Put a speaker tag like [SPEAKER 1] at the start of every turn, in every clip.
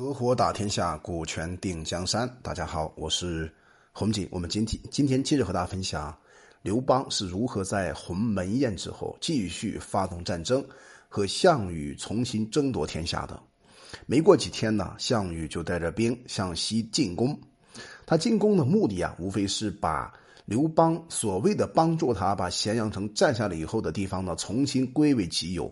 [SPEAKER 1] 合伙打天下，股权定江山。大家好，我是洪锦。我们今天今天接着和大家分享刘邦是如何在鸿门宴之后继续发动战争，和项羽重新争夺天下的。没过几天呢，项羽就带着兵向西进攻。他进攻的目的啊，无非是把刘邦所谓的帮助他把咸阳城占下来以后的地方呢，重新归为己有。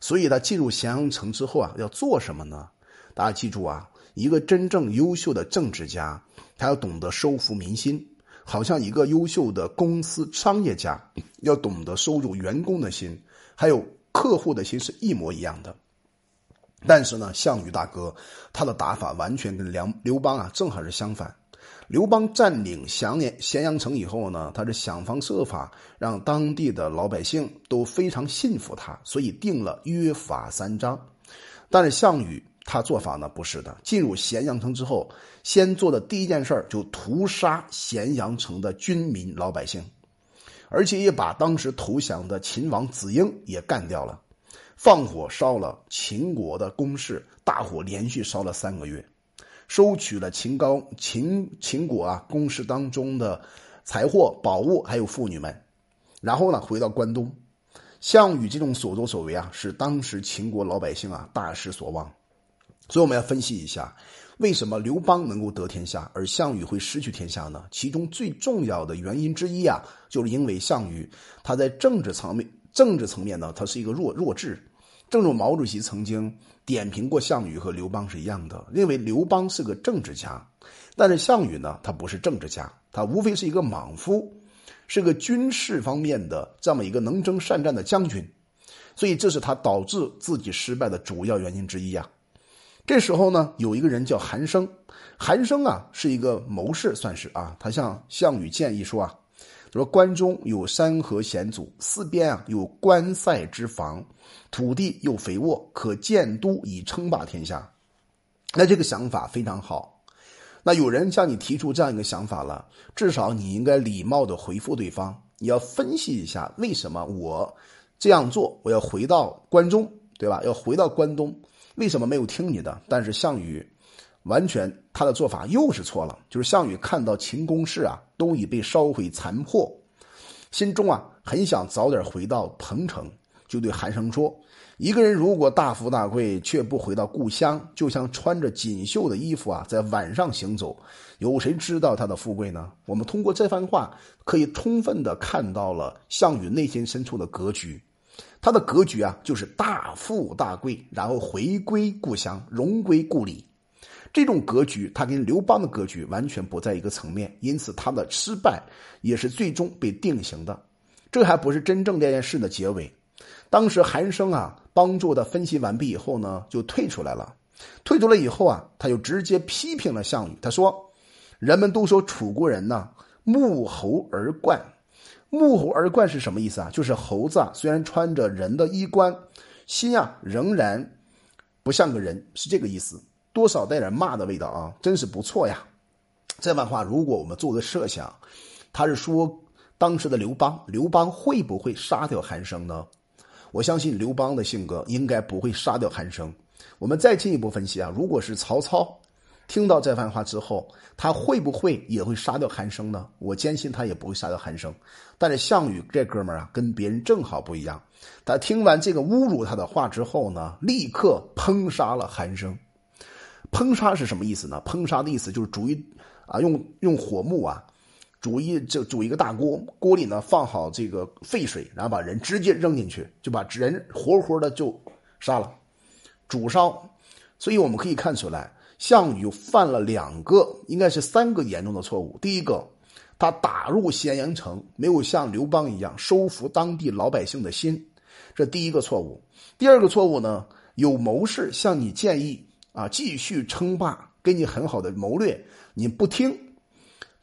[SPEAKER 1] 所以他进入咸阳城之后啊，要做什么呢？大家记住啊，一个真正优秀的政治家，他要懂得收服民心，好像一个优秀的公司商业家要懂得收入员工的心，还有客户的心是一模一样的。但是呢，项羽大哥他的打法完全跟梁刘邦啊正好是相反。刘邦占领咸阳咸阳城以后呢，他是想方设法让当地的老百姓都非常信服他，所以定了约法三章。但是项羽。他做法呢不是的，进入咸阳城之后，先做的第一件事就屠杀咸阳城的军民老百姓，而且也把当时投降的秦王子婴也干掉了，放火烧了秦国的宫室，大火连续烧了三个月，收取了秦高秦秦国啊宫室当中的财货宝物还有妇女们，然后呢回到关东，项羽这种所作所为啊，使当时秦国老百姓啊大失所望。所以我们要分析一下，为什么刘邦能够得天下，而项羽会失去天下呢？其中最重要的原因之一啊，就是因为项羽他在政治层面、政治层面呢，他是一个弱弱智。正如毛主席曾经点评过项羽和刘邦是一样的，认为刘邦是个政治家，但是项羽呢，他不是政治家，他无非是一个莽夫，是个军事方面的这么一个能征善战的将军，所以这是他导致自己失败的主要原因之一啊。这时候呢，有一个人叫韩生，韩生啊是一个谋士，算是啊。他向项羽建议说啊，说关中有山河险阻，四边啊有关塞之防，土地又肥沃，可建都以称霸天下。那这个想法非常好。那有人向你提出这样一个想法了，至少你应该礼貌的回复对方，你要分析一下为什么我这样做，我要回到关中，对吧？要回到关东。为什么没有听你的？但是项羽完全他的做法又是错了。就是项羽看到秦宫室啊都已被烧毁残破，心中啊很想早点回到彭城，就对韩生说：“一个人如果大富大贵却不回到故乡，就像穿着锦绣的衣服啊在晚上行走，有谁知道他的富贵呢？”我们通过这番话可以充分的看到了项羽内心深处的格局。他的格局啊，就是大富大贵，然后回归故乡，荣归故里。这种格局，他跟刘邦的格局完全不在一个层面，因此他的失败也是最终被定型的。这还不是真正这件事的结尾。当时韩生啊，帮助他分析完毕以后呢，就退出来了。退出了以后啊，他就直接批评了项羽。他说：“人们都说楚国人呢，目猴而冠。”目猴而冠是什么意思啊？就是猴子啊，虽然穿着人的衣冠，心啊仍然不像个人，是这个意思。多少带点骂的味道啊，真是不错呀。这番话如果我们做个设想，他是说当时的刘邦，刘邦会不会杀掉韩生呢？我相信刘邦的性格应该不会杀掉韩生。我们再进一步分析啊，如果是曹操。听到这番话之后，他会不会也会杀掉韩生呢？我坚信他也不会杀掉韩生。但是项羽这哥们儿啊，跟别人正好不一样。他听完这个侮辱他的话之后呢，立刻烹杀了韩生。烹杀是什么意思呢？烹杀的意思就是煮一啊，用用火木啊，煮一就煮一个大锅，锅里呢放好这个沸水，然后把人直接扔进去，就把人活活的就杀了，煮烧。所以我们可以看出来。项羽犯了两个，应该是三个严重的错误。第一个，他打入咸阳城，没有像刘邦一样收服当地老百姓的心，这第一个错误。第二个错误呢，有谋士向你建议啊，继续称霸，给你很好的谋略，你不听，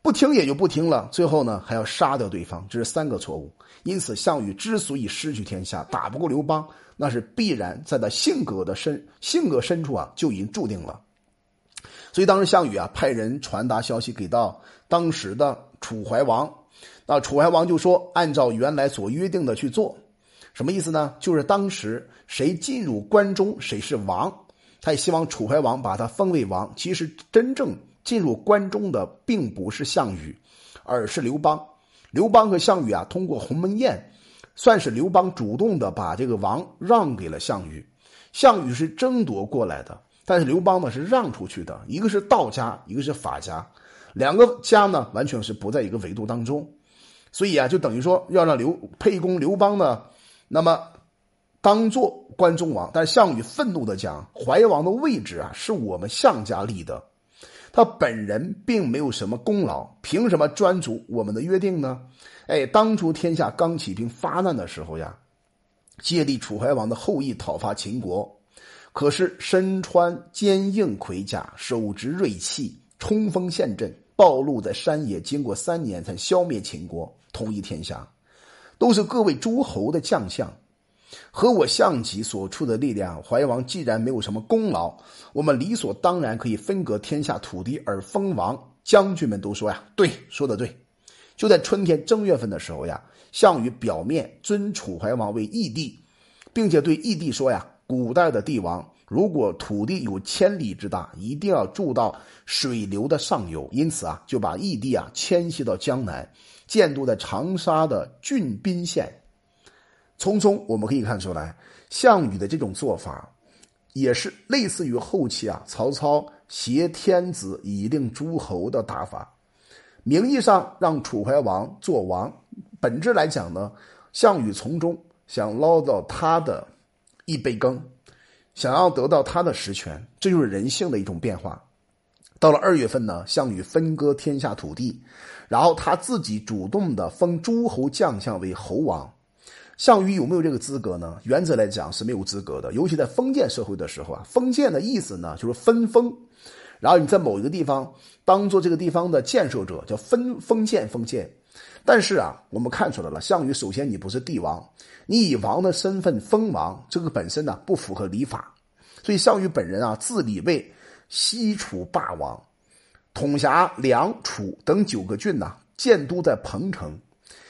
[SPEAKER 1] 不听也就不听了。最后呢，还要杀掉对方，这是三个错误。因此，项羽之所以失去天下，打不过刘邦，那是必然在他性格的深性格深处啊，就已经注定了。所以当时项羽啊派人传达消息给到当时的楚怀王，那楚怀王就说按照原来所约定的去做，什么意思呢？就是当时谁进入关中谁是王，他也希望楚怀王把他封为王。其实真正进入关中的并不是项羽，而是刘邦。刘邦和项羽啊，通过鸿门宴，算是刘邦主动的把这个王让给了项羽。项羽是争夺过来的，但是刘邦呢是让出去的。一个是道家，一个是法家，两个家呢完全是不在一个维度当中。所以啊，就等于说要让刘沛公刘邦呢，那么当做关中王。但项羽愤怒的讲，怀王的位置啊是我们项家立的，他本人并没有什么功劳，凭什么专主我们的约定呢？哎，当初天下刚起兵发难的时候呀，借力楚怀王的后裔讨伐秦国，可是身穿坚硬盔甲，手执锐器，冲锋陷阵，暴露在山野，经过三年才消灭秦国。统一天下，都是各位诸侯的将相，和我项籍所处的力量。怀王既然没有什么功劳，我们理所当然可以分割天下土地而封王。将军们都说呀，对，说的对。就在春天正月份的时候呀，项羽表面尊楚怀王为义帝，并且对义帝说呀，古代的帝王如果土地有千里之大，一定要住到水流的上游，因此啊，就把义帝啊迁徙到江南。建都在长沙的郡滨县。从中我们可以看出来，项羽的这种做法，也是类似于后期啊曹操挟天子以令诸侯的打法。名义上让楚怀王做王，本质来讲呢，项羽从中想捞到他的一杯羹，想要得到他的实权，这就是人性的一种变化。到了二月份呢，项羽分割天下土地，然后他自己主动的封诸侯将相为侯王。项羽有没有这个资格呢？原则来讲是没有资格的。尤其在封建社会的时候啊，封建的意思呢就是分封，然后你在某一个地方当做这个地方的建设者，叫分封建封建。但是啊，我们看出来了，项羽首先你不是帝王，你以王的身份封王，这个本身呢不符合礼法，所以项羽本人啊自立为。西楚霸王，统辖梁、楚等九个郡呐，建都在彭城。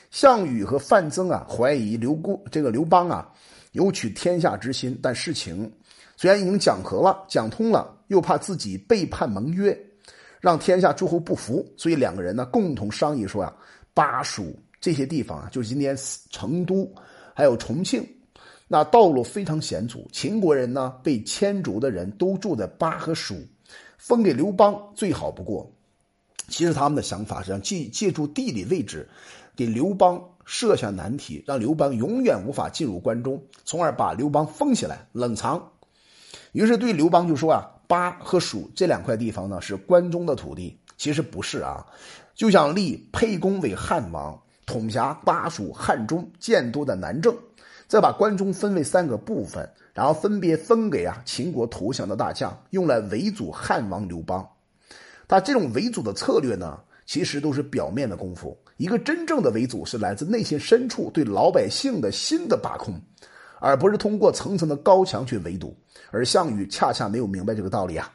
[SPEAKER 1] 项羽和范增啊，怀疑刘固这个刘邦啊，有取天下之心，但事情虽然已经讲和了、讲通了，又怕自己背叛盟约，让天下诸侯不服，所以两个人呢，共同商议说啊，巴蜀这些地方啊，就是今天成都还有重庆。那道路非常险阻，秦国人呢被迁逐的人都住在巴和蜀，封给刘邦最好不过。其实他们的想法是想借借助地理位置，给刘邦设下难题，让刘邦永远无法进入关中，从而把刘邦封起来冷藏。于是对刘邦就说啊，巴和蜀这两块地方呢是关中的土地，其实不是啊，就想立沛公为汉王，统辖巴蜀汉中，建都在南郑。再把关中分为三个部分，然后分别分给啊秦国投降的大将，用来围阻汉王刘邦。他这种围阻的策略呢，其实都是表面的功夫。一个真正的围阻是来自内心深处对老百姓的心的把控，而不是通过层层的高墙去围堵。而项羽恰恰没有明白这个道理啊，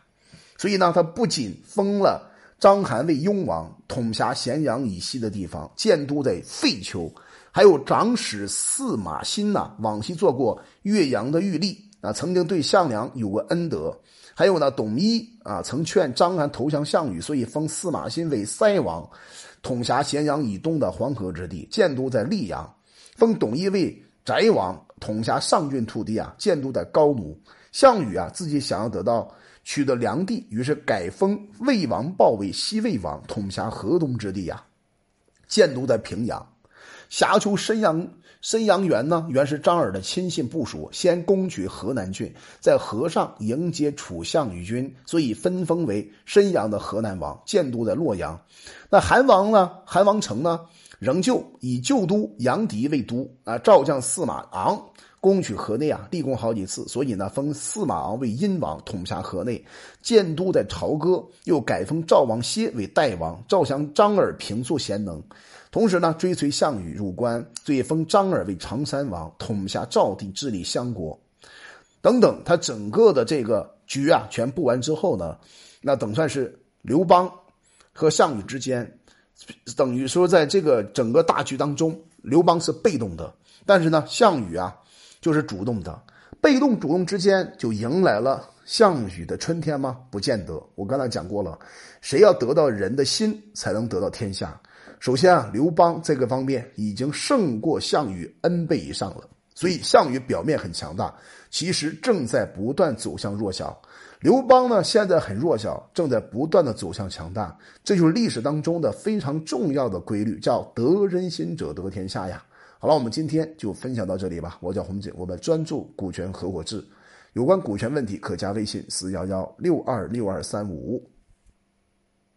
[SPEAKER 1] 所以呢，他不仅封了章邯为雍王，统辖咸阳以西的地方，建都在废丘。还有长史司马欣呐，往昔做过岳阳的御吏啊，曾经对项梁有过恩德。还有呢，董翳啊，曾劝章邯投降项羽，所以封司马欣为塞王，统辖咸阳以东的黄河之地，建都在溧阳；封董翳为翟王，统辖上郡土地啊，建都在高奴。项羽啊，自己想要得到取得良地，于是改封魏王豹为西魏王，统辖河东之地啊，建都在平阳。辖丘申阳申阳元呢，原是张耳的亲信部署，先攻取河南郡，在河上迎接楚项羽军，所以分封为申阳的河南王，建都在洛阳。那韩王呢？韩王成呢，仍旧以旧都阳翟为都啊，赵将司马昂攻取河内啊，立功好几次，所以呢，封司马昂为殷王，统辖河内，建都在朝歌，又改封赵王歇为代王，赵降张耳平素贤能。同时呢，追随项羽入关，最封张耳为常山王，统辖赵地，治理相国，等等。他整个的这个局啊，全布完之后呢，那等算是刘邦和项羽之间，等于说在这个整个大局当中，刘邦是被动的，但是呢，项羽啊就是主动的。被动主动之间就迎来了项羽的春天吗？不见得。我刚才讲过了，谁要得到人的心，才能得到天下。首先啊，刘邦这个方面已经胜过项羽 n 倍以上了。所以项羽表面很强大，其实正在不断走向弱小。刘邦呢，现在很弱小，正在不断的走向强大。这就是历史当中的非常重要的规律，叫得人心者得天下呀。好了，我们今天就分享到这里吧。我叫红姐，我们专注股权合伙制，有关股权问题可加微信四幺幺六二六二三五。